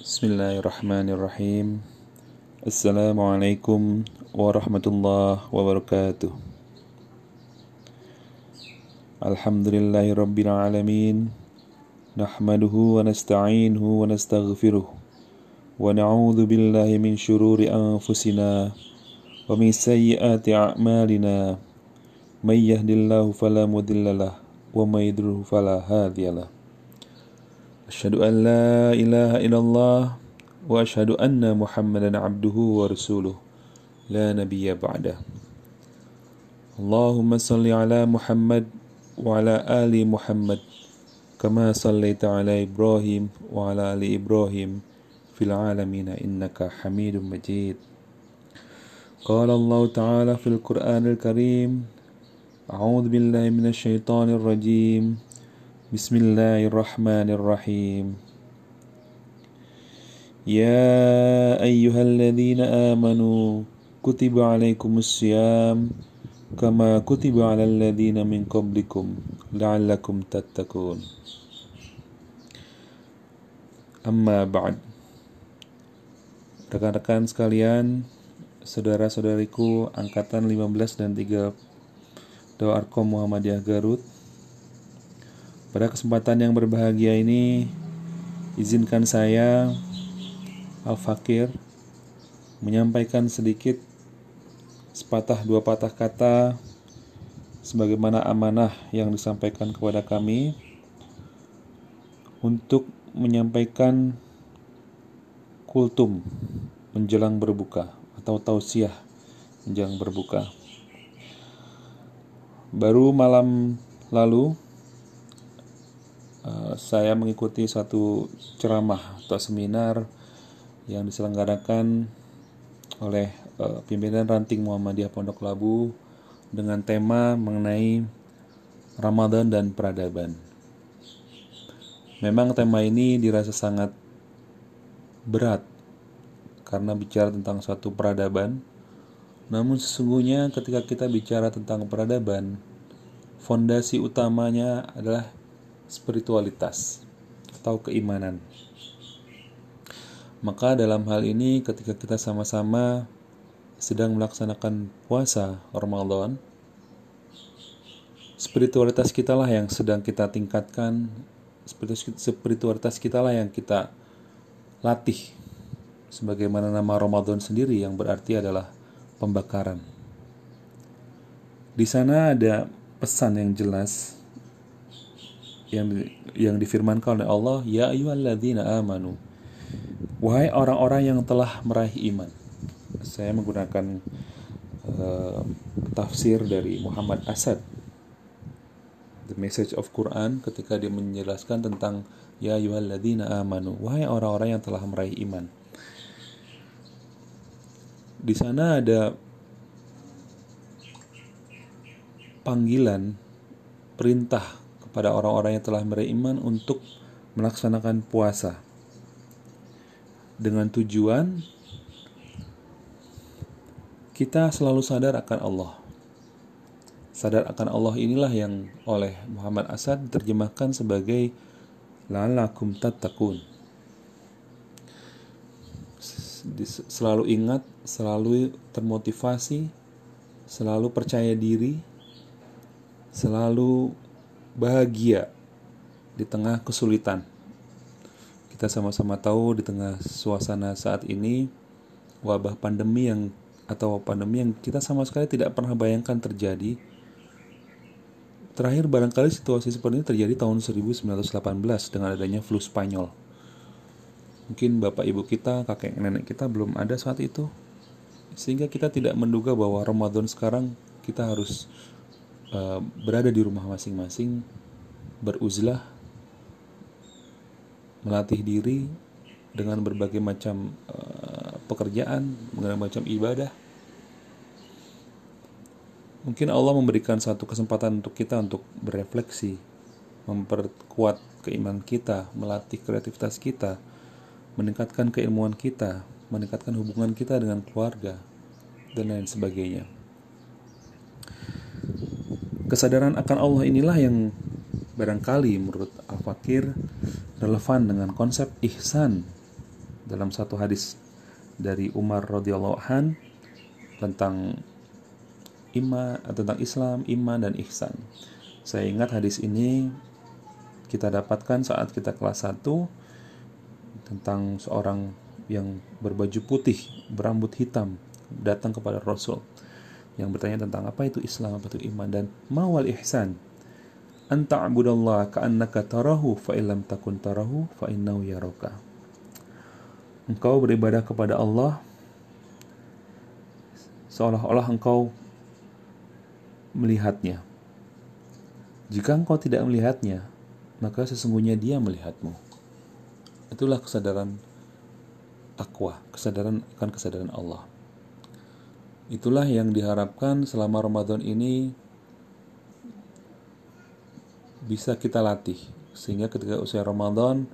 بسم الله الرحمن الرحيم السلام عليكم ورحمة الله وبركاته الحمد لله رب العالمين نحمده ونستعينه ونستغفره ونعوذ بالله من شرور أنفسنا ومن سيئات أعمالنا من يهد الله فلا مضل له ومن يضلل فلا هادي له أشهد أن لا إله إلا الله وأشهد أن محمدا عبده ورسوله. لا نبي بعده. اللهم صل على محمد وعلى آل محمد كما صليت على إبراهيم وعلى آل إبراهيم في العالمين إنك حميد مجيد. قال الله تعالى في القرآن الكريم أعوذ بالله من الشيطان الرجيم. بسم الله الرحمن الرحيم يا أيها الذين آمنوا كتب عليكم الصيام كما كتب على الذين من قبلكم لعلكم تتقون أما بعد Rekan-rekan sekalian, saudara-saudariku angkatan 15 dan 3 Doa Arkom Muhammadiyah Garut pada kesempatan yang berbahagia ini, izinkan saya, Al-Fakir, menyampaikan sedikit sepatah dua patah kata sebagaimana amanah yang disampaikan kepada kami untuk menyampaikan kultum menjelang berbuka atau tausiah menjelang berbuka. Baru malam lalu Eh, saya mengikuti satu ceramah atau seminar yang diselenggarakan oleh uh, pimpinan ranting Muhammadiyah Pondok Labu dengan tema mengenai Ramadan dan peradaban. Memang tema ini dirasa sangat berat karena bicara tentang suatu peradaban. Namun sesungguhnya ketika kita bicara tentang peradaban, fondasi utamanya adalah spiritualitas atau keimanan. Maka dalam hal ini ketika kita sama-sama sedang melaksanakan puasa Ramadan, spiritualitas kita lah yang sedang kita tingkatkan, spiritualitas kita lah yang kita latih. Sebagaimana nama Ramadan sendiri yang berarti adalah pembakaran. Di sana ada pesan yang jelas yang yang difirmankan oleh Allah, ya ayyuhalladzina amanu. Wahai orang-orang yang telah meraih iman. Saya menggunakan uh, tafsir dari Muhammad Asad The Message of Quran ketika dia menjelaskan tentang ya ayyuhalladzina amanu. Wahai orang-orang yang telah meraih iman. Di sana ada panggilan perintah kepada orang-orang yang telah beriman untuk melaksanakan puasa dengan tujuan kita selalu sadar akan Allah. Sadar akan Allah inilah yang oleh Muhammad Asad diterjemahkan sebagai lalakum tattaqun. Selalu ingat, selalu termotivasi, selalu percaya diri, selalu bahagia di tengah kesulitan. Kita sama-sama tahu di tengah suasana saat ini wabah pandemi yang atau pandemi yang kita sama sekali tidak pernah bayangkan terjadi. Terakhir barangkali situasi seperti ini terjadi tahun 1918 dengan adanya flu Spanyol. Mungkin bapak ibu kita, kakek nenek kita belum ada saat itu. Sehingga kita tidak menduga bahwa Ramadan sekarang kita harus uh, berada di rumah masing-masing, beruzlah, melatih diri dengan berbagai macam uh, pekerjaan, berbagai macam ibadah. Mungkin Allah memberikan satu kesempatan untuk kita untuk berefleksi, memperkuat keimanan kita, melatih kreativitas kita, meningkatkan keilmuan kita, meningkatkan hubungan kita dengan keluarga, dan lain sebagainya. Kesadaran akan Allah inilah yang barangkali menurut Al-Fakir relevan dengan konsep ihsan dalam satu hadis dari Umar radhiyallahu an tentang iman tentang Islam, iman dan ihsan. Saya ingat hadis ini kita dapatkan saat kita kelas 1 tentang seorang yang berbaju putih, berambut hitam datang kepada Rasul yang bertanya tentang apa itu Islam, apa itu iman dan mawal ihsan. Anta abudallah ka'annaka tarahu fa illam takun tarahu fa innahu. Engkau beribadah kepada Allah seolah-olah engkau melihatnya. Jika engkau tidak melihatnya, maka sesungguhnya dia melihatmu. Itulah kesadaran takwa, kesadaran akan kesadaran Allah. Itulah yang diharapkan selama Ramadan ini bisa kita latih. Sehingga ketika usia Ramadan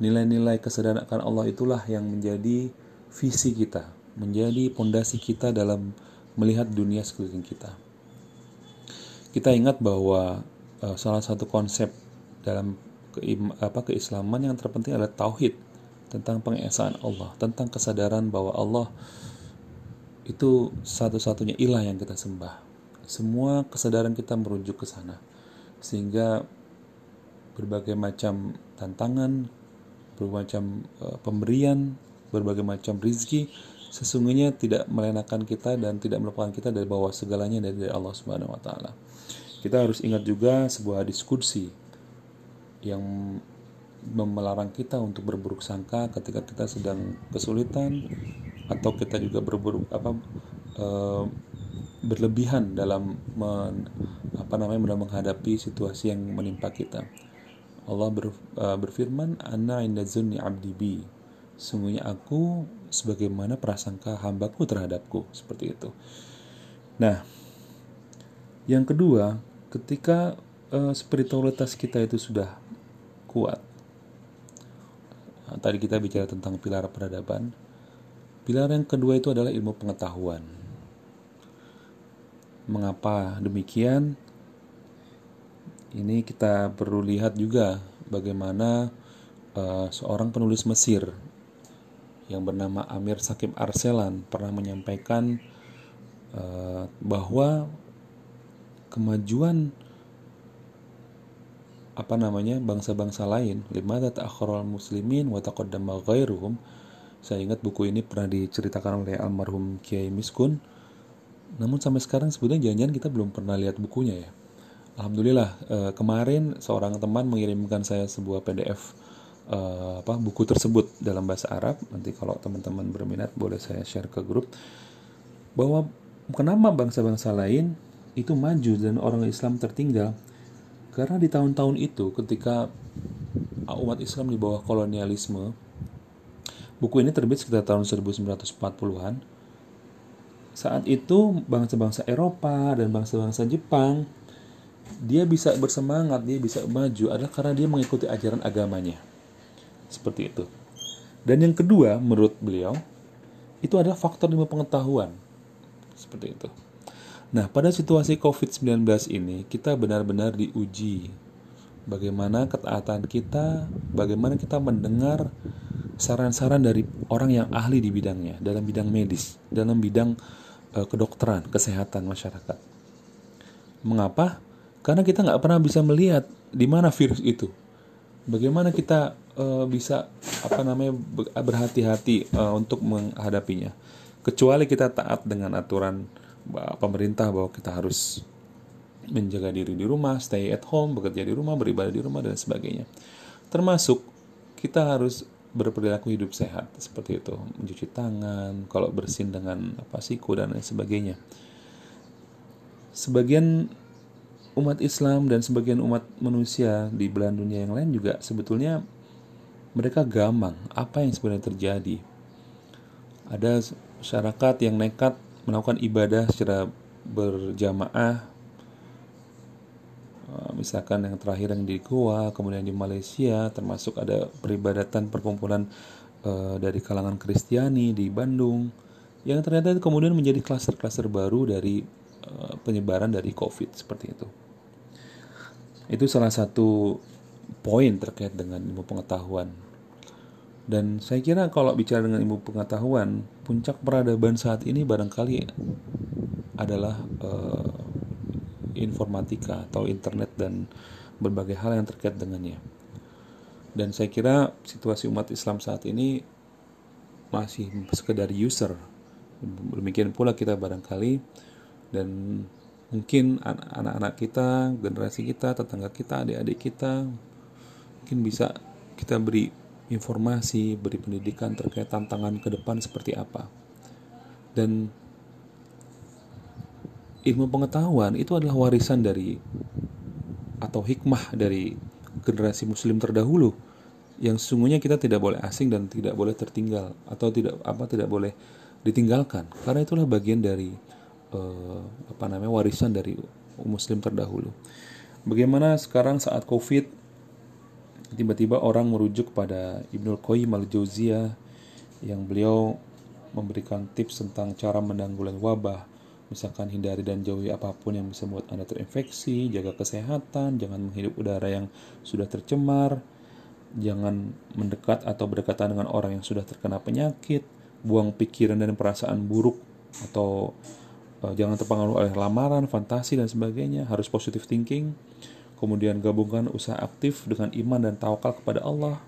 nilai-nilai kesadaran akan Allah itulah yang menjadi visi kita, menjadi pondasi kita dalam melihat dunia sekeliling kita. Kita ingat bahwa uh, salah satu konsep dalam keim, apa keislaman yang terpenting adalah tauhid tentang pengesaan Allah, tentang kesadaran bahwa Allah itu satu-satunya ilah yang kita sembah. Semua kesadaran kita merujuk ke sana. Sehingga berbagai macam tantangan, berbagai macam uh, pemberian, berbagai macam rizki sesungguhnya tidak melenakan kita dan tidak melupakan kita dari bawah segalanya dari Allah Subhanahu wa taala. Kita harus ingat juga sebuah diskusi yang melarang kita untuk berburuk sangka ketika kita sedang kesulitan atau kita juga berburuk apa e, berlebihan dalam men, apa namanya dalam menghadapi situasi yang menimpa kita. Allah ber, e, berfirman, "Ana inda zunni abdi bi." Sungguhnya aku sebagaimana prasangka hambaku terhadapku seperti itu. Nah, yang kedua, ketika uh, spiritualitas kita itu sudah kuat, tadi kita bicara tentang pilar peradaban. Pilar yang kedua itu adalah ilmu pengetahuan. Mengapa demikian? Ini kita perlu lihat juga bagaimana uh, seorang penulis Mesir yang bernama Amir Sakib Arselan pernah menyampaikan uh, bahwa kemajuan apa namanya bangsa-bangsa lain lima ta'akhkharal muslimin wa taqaddama ghairuhum saya ingat buku ini pernah diceritakan oleh almarhum Kiai Miskun. Namun sampai sekarang sebetulnya jangan-jangan kita belum pernah lihat bukunya ya. Alhamdulillah eh, kemarin seorang teman mengirimkan saya sebuah PDF uh, apa buku tersebut dalam bahasa Arab. Nanti kalau teman-teman berminat boleh saya share ke grup. Bahwa kenapa bangsa-bangsa lain itu maju dan orang Islam tertinggal? Karena di tahun-tahun itu ketika umat Islam di bawah kolonialisme buku ini terbit sekitar tahun 1940-an saat itu bangsa-bangsa Eropa dan bangsa-bangsa Jepang dia bisa bersemangat, dia bisa maju adalah karena dia mengikuti ajaran agamanya. Seperti itu. Dan yang kedua, menurut beliau, itu adalah faktor ilmu pengetahuan. Seperti itu. Nah, pada situasi COVID-19 ini, kita benar-benar diuji bagaimana ketaatan kita, bagaimana kita mendengar saran-saran dari orang yang ahli di bidangnya, dalam bidang medis, dalam bidang uh, kedokteran, kesehatan masyarakat. Mengapa? Karena kita nggak pernah bisa melihat di mana virus itu. Bagaimana kita uh, bisa apa namanya berhati-hati uh, untuk menghadapinya kecuali kita taat dengan aturan pemerintah bahwa kita harus menjaga diri di rumah, stay at home, bekerja di rumah, beribadah di rumah dan sebagainya. Termasuk kita harus berperilaku hidup sehat seperti itu, mencuci tangan, kalau bersin dengan apa siku dan lain sebagainya. Sebagian umat Islam dan sebagian umat manusia di belahan dunia yang lain juga sebetulnya mereka gamang apa yang sebenarnya terjadi. Ada masyarakat yang nekat melakukan ibadah secara berjamaah misalkan yang terakhir yang di Goa, kemudian di Malaysia, termasuk ada peribadatan perkumpulan uh, dari kalangan Kristiani di Bandung, yang ternyata kemudian menjadi klaster-klaster baru dari uh, penyebaran dari COVID seperti itu. Itu salah satu poin terkait dengan ilmu pengetahuan Dan saya kira kalau bicara dengan ilmu pengetahuan, puncak peradaban saat ini barangkali adalah uh, informatika atau internet dan berbagai hal yang terkait dengannya. Dan saya kira situasi umat Islam saat ini masih sekedar user. Demikian pula kita barangkali dan mungkin anak-anak kita, generasi kita, tetangga kita, adik-adik kita mungkin bisa kita beri informasi, beri pendidikan terkait tantangan ke depan seperti apa. Dan ilmu pengetahuan itu adalah warisan dari atau hikmah dari generasi muslim terdahulu yang sesungguhnya kita tidak boleh asing dan tidak boleh tertinggal atau tidak apa tidak boleh ditinggalkan karena itulah bagian dari uh, apa namanya warisan dari muslim terdahulu. Bagaimana sekarang saat Covid tiba-tiba orang merujuk pada Ibnu Qayyim al-Jauziyah yang beliau memberikan tips tentang cara menanggulangi wabah, misalkan hindari dan jauhi apa pun yang bisa membuat Anda terinfeksi, jaga kesehatan, jangan menghirup udara yang sudah tercemar, jangan mendekat atau berdekatan dengan orang yang sudah terkena penyakit, buang pikiran dan perasaan buruk atau uh, jangan terpengaruh oleh lamaran, fantasi dan sebagainya, harus positive thinking. Kemudian gabungkan usaha aktif dengan iman dan tawakal kepada Allah,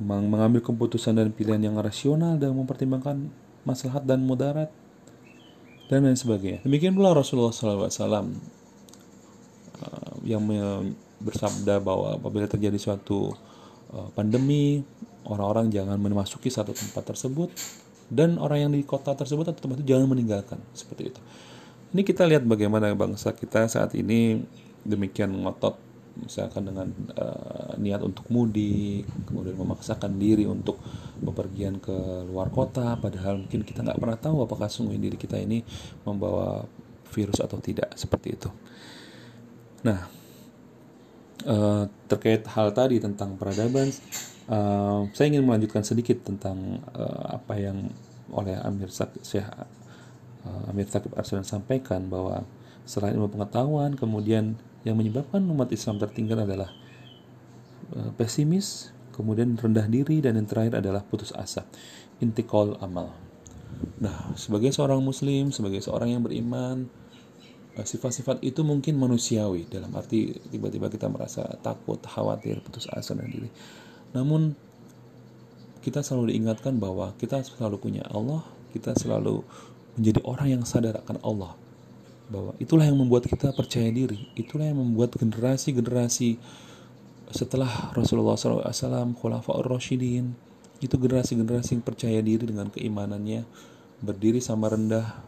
mengambil keputusan dan pilihan yang rasional dan mempertimbangkan maslahat dan mudarat, dan lain sebagainya. Demikian pula Rasulullah SAW uh, yang bersabda bahwa apabila terjadi suatu uh, pandemi, orang-orang jangan memasuki satu tempat tersebut dan orang yang di kota tersebut atau tempat itu jangan meninggalkan seperti itu. Ini kita lihat bagaimana bangsa kita saat ini demikian ngotot misalkan dengan uh, niat untuk mudik kemudian memaksakan diri untuk bepergian ke luar kota padahal mungkin kita nggak pernah tahu apakah sungguh diri kita ini membawa virus atau tidak seperti itu. Nah uh, terkait hal tadi tentang peradaban uh, saya ingin melanjutkan sedikit tentang uh, apa yang oleh Amir Syekh uh, Amir Sakib Arsalan sampaikan bahwa selain ilmu pengetahuan kemudian yang menyebabkan umat Islam tertinggal adalah uh, pesimis, kemudian rendah diri dan yang terakhir adalah putus asa. Intikal amal. Nah, sebagai seorang muslim, sebagai seorang yang beriman, uh, sifat-sifat itu mungkin manusiawi dalam arti tiba-tiba kita merasa takut, khawatir, putus asa dan diri. Namun kita selalu diingatkan bahwa kita selalu punya Allah, kita selalu menjadi orang yang sadar akan Allah bahwa itulah yang membuat kita percaya diri. Itulah yang membuat generasi-generasi setelah Rasulullah SAW Khulafaur Rashidin itu generasi-generasi yang percaya diri dengan keimanannya berdiri sama rendah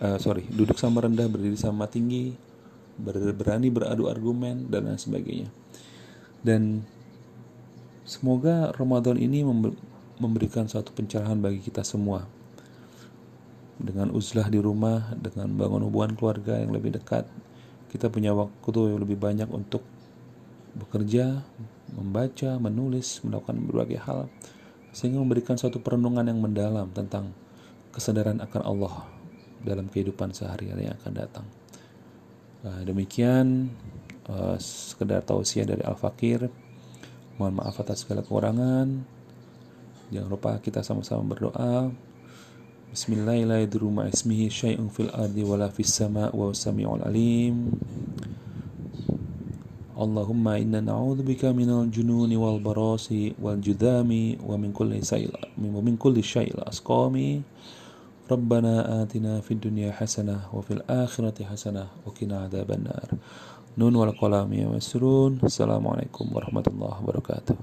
uh, sorry duduk sama rendah berdiri sama tinggi ber berani beradu argumen dan lain sebagainya. Dan semoga Ramadan ini memberikan suatu pencerahan bagi kita semua dengan uzlah di rumah, dengan bangun hubungan keluarga yang lebih dekat, kita punya waktu yang lebih banyak untuk bekerja, membaca, menulis, melakukan berbagai hal, sehingga memberikan suatu perenungan yang mendalam tentang kesadaran akan Allah dalam kehidupan sehari-hari yang akan datang. Nah, demikian uh, sekedar tausiah dari Al Fakir. Mohon maaf atas segala kekurangan. Jangan lupa kita sama-sama berdoa بسم الله لا يدر مع اسمه شيء في الأرض ولا في السماء وهو السميع العليم اللهم إنا نعوذ بك من الجنون والبراس والجذام ومن كل شيء ومن كل شيء الأسقام ربنا آتنا في الدنيا حسنة وفي الآخرة حسنة وقنا عذاب النار نون والقلم يسرون السلام عليكم ورحمة الله وبركاته